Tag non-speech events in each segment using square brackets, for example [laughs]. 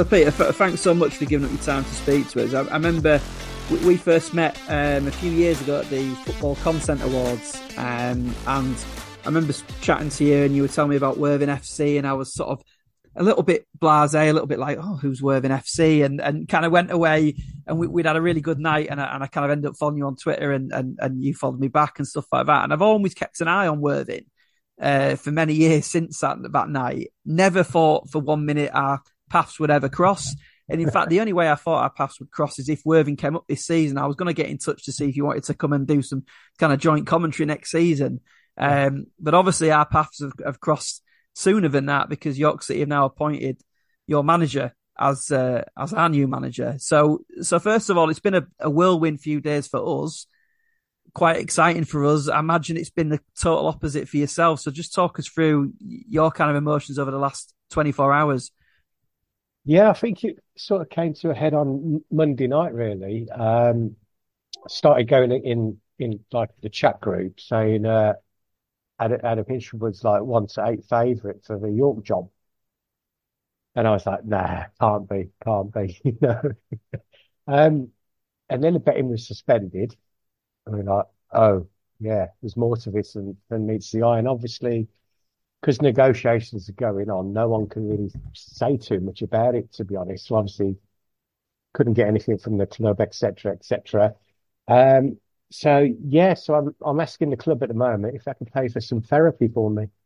so Peter, thanks so much for giving up your time to speak to us. I, I remember we, first met um, a few years ago at the Football Content Awards, um, and I remember chatting to you, and you were telling me about Worthing FC, and I was sort of a little bit blasé, a little bit like, oh, who's Worthing FC, and and kind of went away, and we, would had a really good night, and I, and I kind of ended up following you on Twitter, and, and and you followed me back and stuff like that, and I've always kept an eye on Worthing uh, for many years since that that night. Never thought for one minute our paths would ever cross. And in fact, the only way I thought our paths would cross is if Worthing came up this season. I was going to get in touch to see if you wanted to come and do some kind of joint commentary next season. Um, but obviously, our paths have, have, crossed sooner than that because York City have now appointed your manager as uh, as our new manager. So, so first of all, it's been a, a whirlwind few days for us. Quite exciting for us. I imagine it's been the total opposite for yourself. So, just talk us through your kind of emotions over the last twenty four hours. Yeah, I think it sort of came to a head on Monday night. Really, um, started going in in like the chat group saying uh, Adam, Adam was like one to eight favourite for the York job, and I was like, nah, can't be, can't be, [laughs] you know. um, and then the betting was suspended, and we're like, oh yeah, there's more to this than, than meets the eye, and obviously because negotiations are going on, no one can really say too much about it, to be honest. So obviously couldn't get anything from the club, etc., etc. Um, so yeah, so I'm I'm asking the club at the moment if they can pay for some therapy for me. [laughs]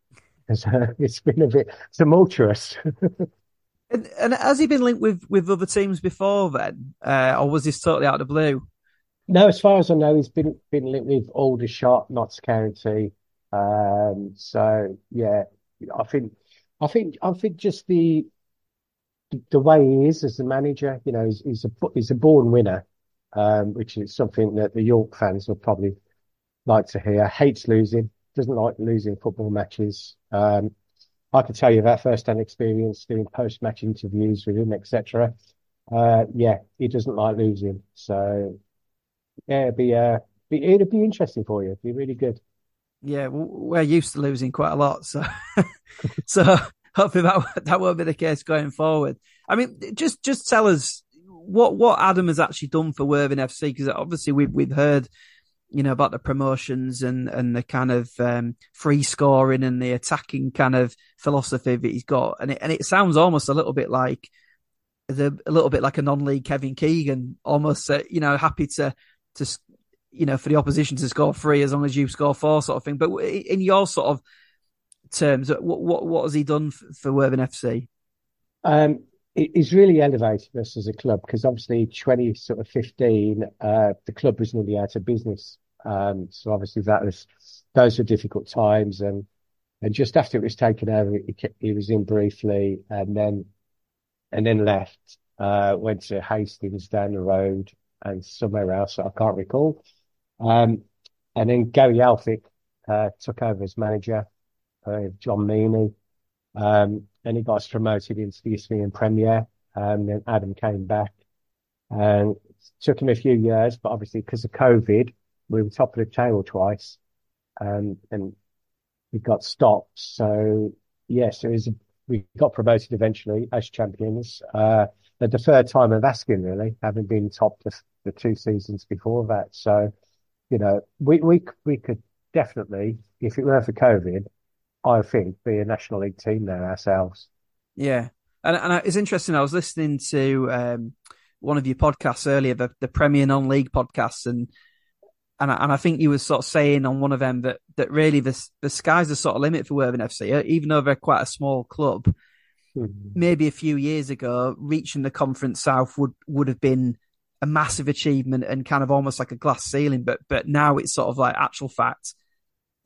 Because uh, it's been a bit tumultuous. [laughs] and, and, has he been linked with with other teams before then, uh, or was this totally out of the blue? No, as far as I know, he's been been linked with Aldershot, Notts County, um, so yeah, I think, I think, I think just the, the way he is as a manager, you know, he's, he's a, he's a born winner, um, which is something that the York fans will probably like to hear. Hates losing, doesn't like losing football matches. Um, I can tell you that first-hand experience doing post-match interviews with him, etc. Uh, yeah, he doesn't like losing. So yeah, it'd be, uh, be, it'd be interesting for you. It'd be really good yeah, we're used to losing quite a lot, so [laughs] so hopefully that that won't be the case going forward. I mean, just just tell us what what Adam has actually done for Worthing FC because obviously we've we've heard you know about the promotions and and the kind of um, free scoring and the attacking kind of philosophy that he's got, and it and it sounds almost a little bit like the a little bit like a non-league Kevin Keegan, almost uh, you know happy to to you know, for the opposition to score three as long as you score four, sort of thing. But in your sort of terms, what what, what has he done for Worthing FC? Um, he's really elevated us as a club because obviously 20 sort of 15, uh, the club was nearly out of business. Um, so obviously that was those were difficult times, and and just after it was taken over, he, he was in briefly, and then and then left. Uh, went to Hastings down the road and somewhere else I can't recall. Um, and then Gary Elphick uh, took over as manager, uh, John Meaney, um, and he got us promoted into the Isthmian Premier. Um, then Adam came back, and took him a few years, but obviously because of COVID, we were top of the table twice, um, and we got stopped. So yes, it was. We got promoted eventually as champions. Uh, the third time of asking, really, having been top the, the two seasons before that. So you know, we we we could definitely, if it weren't for COVID, I think be a national league team now ourselves. Yeah, and and it's interesting. I was listening to um, one of your podcasts earlier, the, the Premier Non-League podcast, and and I, and I think you were sort of saying on one of them that that really the the sky's the sort of limit for Worthing FC, uh, even though they're quite a small club. Mm-hmm. Maybe a few years ago, reaching the Conference South would would have been a massive achievement and kind of almost like a glass ceiling. But but now it's sort of like actual fact.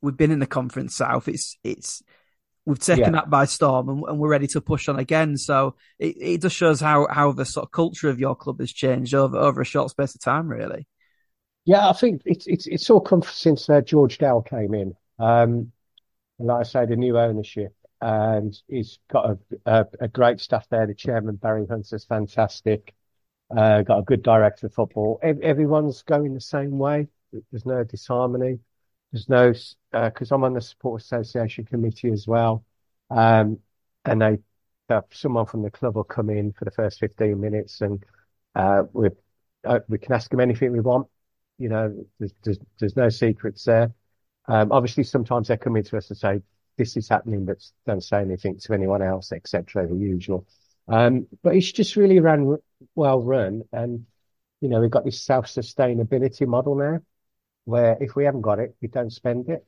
We've been in the conference south. It's it's we've taken yeah. that by storm and, and, we're ready to push on again. So it, it just shows how how the sort of culture of your club has changed over over a short space of time, really. Yeah, I think it's it's it's all come since uh, George Dell came in. Um, like I say, the new ownership, and he's got a, a, a great staff there. The chairman Barry Hunter's fantastic. Uh, got a good director of football. everyone's going the same way. There's no disharmony. There's no, because uh, I'm on the support association committee as well. Um, and they, uh, someone from the club will come in for the first 15 minutes and uh, we uh, we can ask them anything we want. You know, there's, there's, there's no secrets there. Um, obviously, sometimes they come into us and say, this is happening, but don't say anything to anyone else, etc. The usual. Um, but it's just really ran well run. And, you know, we've got this self sustainability model now where if we haven't got it, we don't spend it.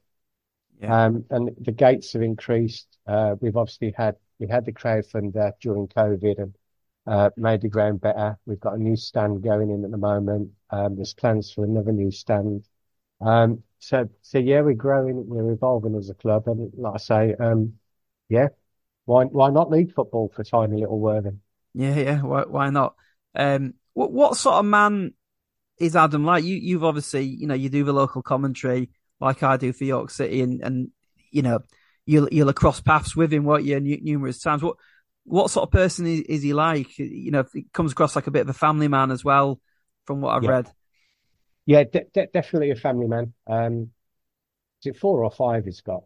Yeah. Um, and the gates have increased. Uh, we've obviously had, we had the crowdfunder during COVID and, uh, made the ground better. We've got a new stand going in at the moment. Um, there's plans for another new stand. Um, so, so yeah, we're growing, we're evolving as a club. And like I say, um, yeah, why, why not league football for tiny little Worthing? Yeah, yeah, why, why not? Um, what, what sort of man is Adam like? You, you've obviously, you know, you do the local commentary like I do for York City and, and, you know, you'll, you'll cross paths with him, won't you, numerous times. What, what sort of person is, is he like? You know, he comes across like a bit of a family man as well, from what I've yeah. read. Yeah, de- de- definitely a family man. Um, is it four or five he's got?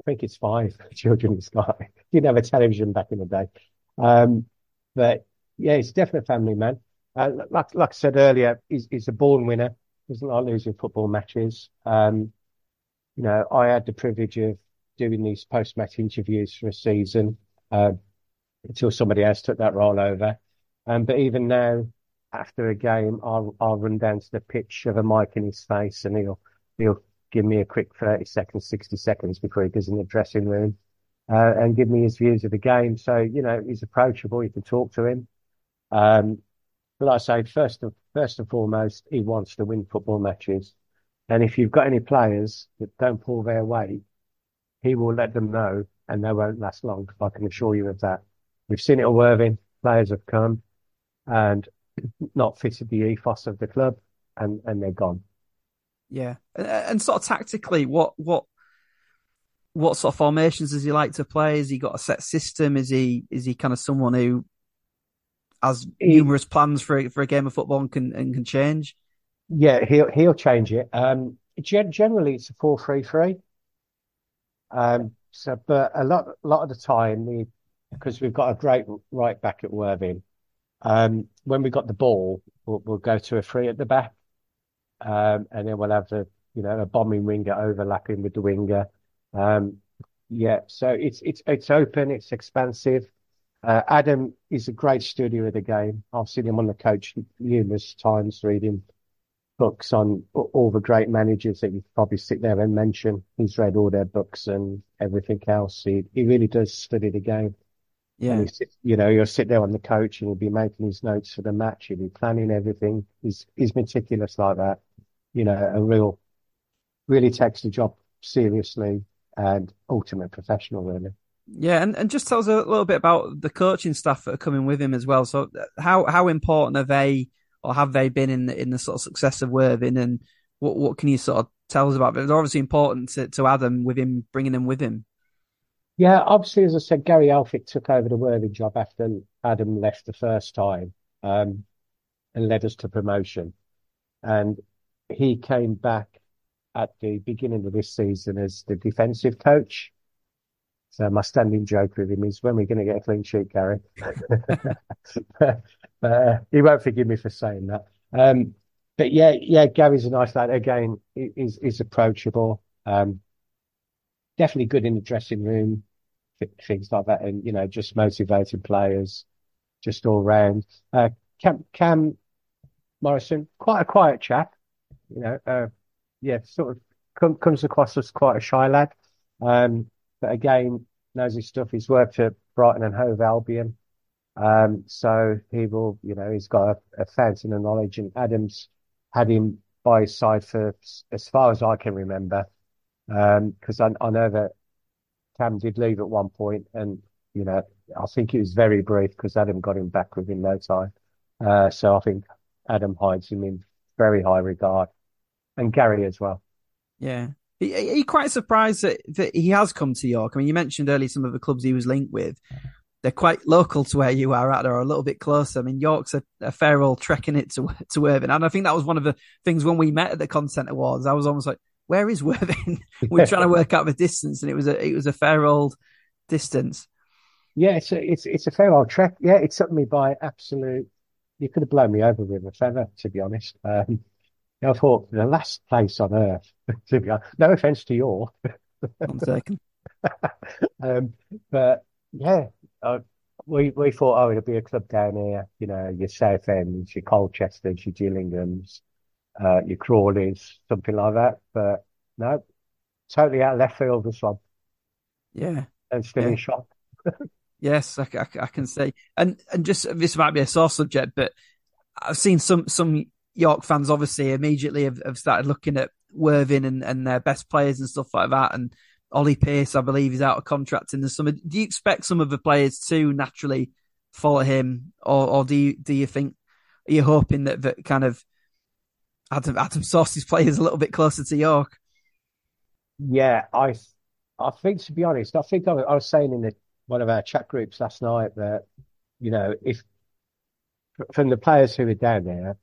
I think it's five [laughs] children he's got. he didn't have a television back in the day. Um, but yeah, he's definitely a family man. Uh, like, like I said earlier, he's, he's a born winner. Doesn't like losing football matches. Um, you know, I had the privilege of doing these post-match interviews for a season, uh, until somebody else took that role over. Um, but even now, after a game, I'll, I'll run down to the pitch, shove a mic in his face and he'll, he'll give me a quick 30 seconds, 60 seconds before he goes in the dressing room, uh, and give me his views of the game. So, you know, he's approachable. You can talk to him. Um, but like I say, first and, first and foremost, he wants to win football matches. And if you've got any players that don't pull their weight, he will let them know and they won't last long. I can assure you of that. We've seen it at Worthing. Players have come and not fitted the ethos of the club and, and they're gone. Yeah. And, and sort of tactically, what, what, what sort of formations does he like to play? Has he got a set system? Is he, is he kind of someone who has numerous plans for, for a game of football and can, and can change? Yeah, he'll, he'll change it. Um, generally it's a 4-3-3. Um, so, but a lot, a lot of the time, the because we've got a great right back at Worthing. Um, when we got the ball, we'll, we'll go to a three at the back, um, and then we'll have the you know a bombing winger overlapping with the winger. Um, yeah, so it's it's it's open, it's expansive. Uh, Adam is a great studier of the game. I've seen him on the coach numerous times reading books on all the great managers that you probably sit there and mention. He's read all their books and everything else. He, he really does study the game. Yeah. you know, he'll sit there on the coach and he'll be making his notes for the match. He'll be planning everything. He's, he's meticulous like that. You know, a real, really takes the job seriously and ultimate professional, really. Yeah, and, and just tell us a little bit about the coaching staff that are coming with him as well. So, how how important are they, or have they been in the in the sort of success of Worthing, and what what can you sort of tell us about? It? They're obviously important to, to Adam with him bringing them with him. Yeah, obviously, as I said, Gary Elphick took over the Worthing job after Adam left the first time, um, and led us to promotion. And he came back at the beginning of this season as the defensive coach. So my standing joke with him is when we're we going to get a clean sheet, Gary. [laughs] but, uh, he won't forgive me for saying that. Um, but yeah, yeah, Gary's a nice lad. Again, he's, he's approachable. Um, definitely good in the dressing room things like that, and you know, just motivating players, just all round. Uh, Cam, Cam Morrison, quite a quiet chap, you know. Uh, yeah, sort of com- comes across as quite a shy lad, um, but again knows his stuff. He's worked at Brighton and Hove Albion, um, so he will, you know, he's got a, a fountain of knowledge. And Adams had him by his side for as far as I can remember, because um, I, I know that Cam did leave at one point, and you know, I think it was very brief because Adam got him back within no time. Uh, so I think Adam hides him in very high regard, and Gary as well. Yeah. Are you quite surprised that, that he has come to York? I mean, you mentioned earlier some of the clubs he was linked with. They're quite local to where you are at, or a little bit closer. I mean, York's a, a fair old trekking it to to Worthing, and I think that was one of the things when we met at the Content Awards. I was almost like, where is Worthing? [laughs] we are trying to work out the distance, and it was a it was a fair old distance. Yeah, it's a it's it's a fair old trek. Yeah, it took me by absolute. You could have blown me over with a feather, to be honest. Um, I thought the last place on earth. [laughs] To be honest, no offense to York. One second. [laughs] um, but yeah, uh, we we thought, oh, it'll be a club down here. You know, your Southend's, your Colchesters, your Gillinghams, uh, your Crawleys, something like that. But no, totally out of left field this one. Yeah, and still yeah. in shock. [laughs] yes, I, I, I, can say, and and just this might be a sore subject, but I've seen some some York fans obviously immediately have, have started looking at Worthing and, and their best players and stuff like that, and Ollie Pearce, I believe, is out of contract in the summer. Do you expect some of the players to naturally follow him, or, or do you do you think are you hoping that that kind of Adam Adam Source's players a little bit closer to York? Yeah, I I think to be honest, I think I, I was saying in the, one of our chat groups last night that you know if from the players who are down there,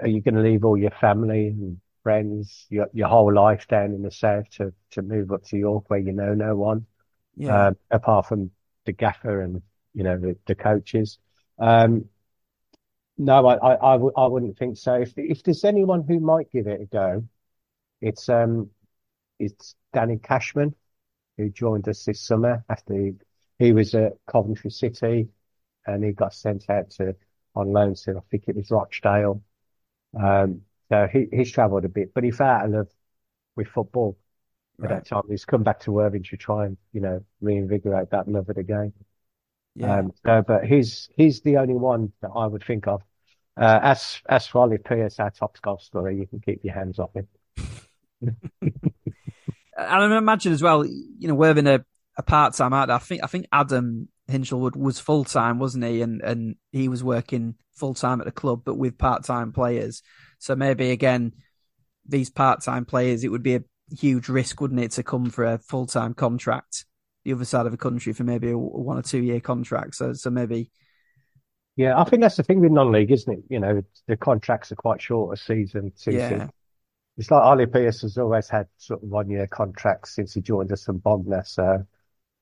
are you going to leave all your family and friends, your your whole life down in the south to to move up to York where you know no one, yeah. um, apart from the gaffer and you know the, the coaches. Um, no, I, I, I, w- I wouldn't think so. If if there's anyone who might give it a go, it's um it's Danny Cashman who joined us this summer after he, he was at Coventry City and he got sent out to on loan to I think it was Rochdale. Um, so he, he's travelled a bit, but he fell out of love with football at that time. He's come back to Worthing to try and, you know, reinvigorate that love of the game. Yeah. Um, so, but he's, he's the only one that I would think of. Uh, as, as for Ollie Pearce, our top goal scorer, you can keep your hands off him. [laughs] and I imagine as well, you know, Worthing a, a part time out I think, I think Adam Hinshelwood was full time, wasn't he? And, and he was working full time at the club, but with part time players. So maybe again, these part time players, it would be a huge risk, wouldn't it, to come for a full time contract the other side of the country for maybe a one or two year contract. So, so maybe. Yeah, I think that's the thing with non-league, isn't it? You know, the contracts are quite short, a season, two yeah. seasons. It's like Ollie Pearce has always had sort of one year contracts since he joined us from Bognor. So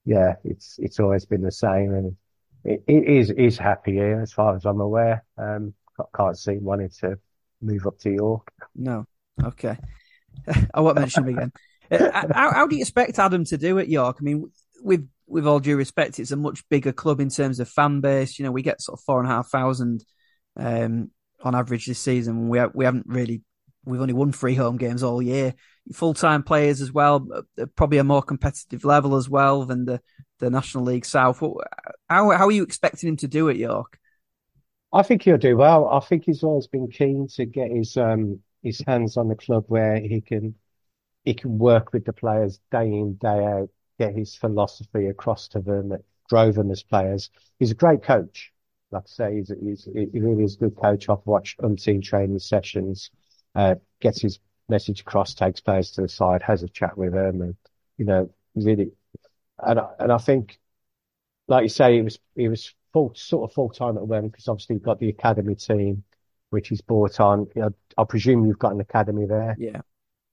yeah, it's it's always been the same, and it, it is is happy here as far as I'm aware. Um, can't see wanting to move up to York. No, okay, [laughs] I won't mention him again. Uh, how, how, do you expect Adam to do at York? I mean, with with all due respect, it's a much bigger club in terms of fan base. You know, we get sort of four and a half thousand um, on average this season. We we haven't really we've only won three home games all year. Full time players as well, uh, probably a more competitive level as well than the, the National League South. How how are you expecting him to do at York? I think he'll do well. I think he's always been keen to get his um his hands on the club where he can he can work with the players day in day out, get his philosophy across to them, grow them as players. He's a great coach. Like I say, he's, he's he really is a good coach. I've watched umpteen training sessions uh, gets his message across, takes players to the side, has a chat with them, and you know, really, and and I think, like you say, he was he was full sort of full time at Worthing because obviously you've got the academy team, which he's brought on. You know, I presume you've got an academy there. Yeah,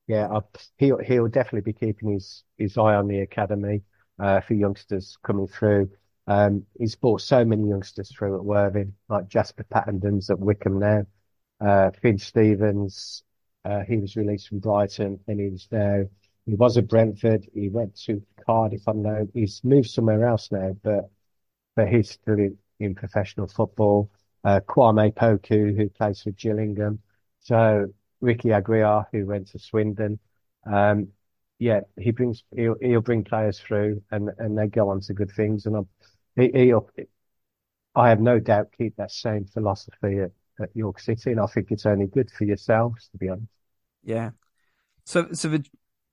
yeah. I, he'll he'll definitely be keeping his his eye on the academy uh, for youngsters coming through. Um, he's brought so many youngsters through at Worthing, like Jasper Pattenden's at Wycombe now. Uh, Finn Stevens, he was released from Brighton and he was there. He was at Brentford. He went to Cardiff. I know he's moved somewhere else now, but but he's still in, in professional football. Uh, Kwame Poku, who plays for Gillingham. So Ricky Aguiar, who went to Swindon. Um, yeah, he brings he'll, he'll bring players through and and they go on to good things. And I'm, he, he'll, I have no doubt keep that same philosophy at, at York City, and I think it's only good for yourselves, to be honest. Yeah. So, so the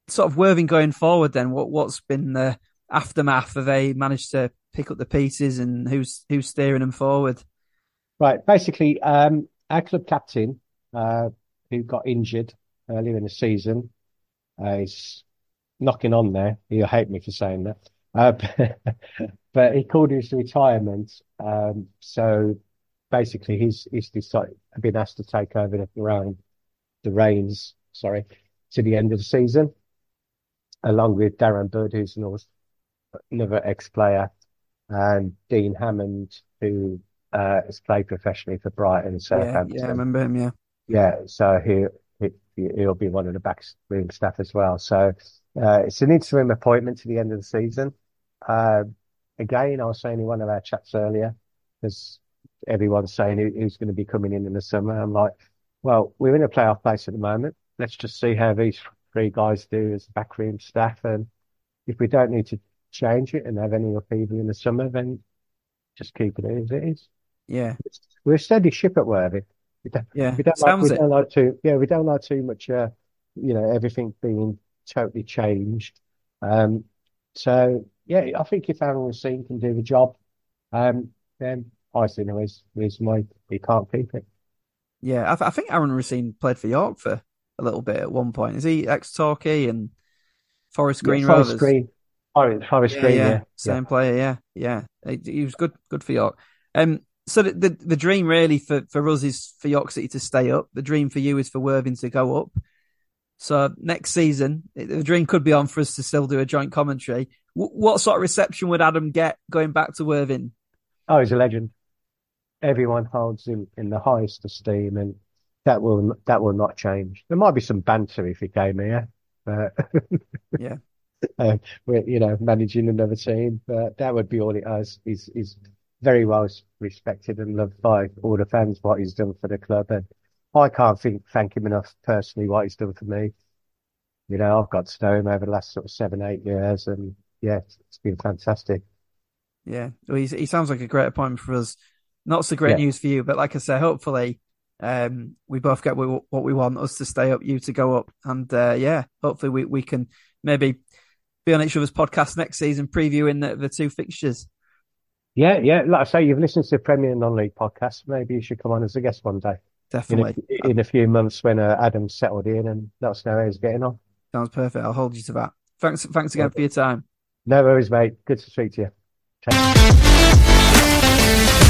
sort of Worthing going forward, then what what's been the aftermath? Have they managed to pick up the pieces, and who's who's steering them forward? Right. Basically, um, our club captain, uh, who got injured earlier in the season, uh, is knocking on there. He'll hate me for saying that. Uh, but, [laughs] but he called his retirement. Um, so basically he's he's decided been asked to take over the around the reins, sorry, to the end of the season, along with Darren Bird, who's another ex-player. and Dean Hammond, who uh, has played professionally for Brighton and Southampton. Yeah, yeah, I remember him. Yeah, yeah. So he, he he'll be one of the backroom staff as well. So uh, it's an interim appointment to the end of the season. Uh, again, I was saying in one of our chats earlier, because everyone's saying who, who's going to be coming in in the summer. I'm like, well, we're in a playoff place at the moment. Let's just see how these three guys do as backroom staff, and if we don't need to change it and have any upheaval in the summer, then just keep it as it is. Yeah. We're a steady ship at. We don't, yeah. We don't, like, we don't like too, yeah, we don't like too much, uh, you know, everything being totally changed. Um, so yeah, I think if Aaron Racine can do the job, um, then I see no reason why he can't keep it. Yeah, I, th- I, think Aaron Racine played for York for a little bit at one point. Is he ex Torquay and Forest Green yeah, Forest Rovers? Green. Forest, Forest yeah, Green, yeah, yeah. Same player, yeah, yeah. He, he, was good, good for York. Um, so the, the, the dream really for, for us is for York City to stay up. The dream for you is for Worthing to go up. So next season, the dream could be on for us to still do a joint commentary. W- what sort of reception would Adam get going back to Worthing? Oh, he's a legend. Everyone holds him in the highest esteem, and that will that will not change. There might be some banter if he came here, but [laughs] yeah, uh, we're you know managing another team, but that would be all it has. He's he's very well respected and loved by all the fans. What he's done for the club, and I can't think thank him enough personally. What he's done for me. You know, I've got to know him over the last sort of seven, eight years, and yeah, it's, it's been fantastic. Yeah, well, he sounds like a great appointment for us. Not so great yeah. news for you, but like I say, hopefully um, we both get what we want, us to stay up, you to go up, and uh, yeah, hopefully we, we can maybe be on each other's podcast next season, previewing the, the two fixtures. Yeah, yeah. Like I say, you've listened to the Premier and Non-League podcast. Maybe you should come on as a guest one day. Definitely. In a, in a few months when uh, Adam's settled in and let us know how he's getting on. Sounds perfect. I'll hold you to that. Thanks, thanks again for your time. No worries, mate. Good to speak to you.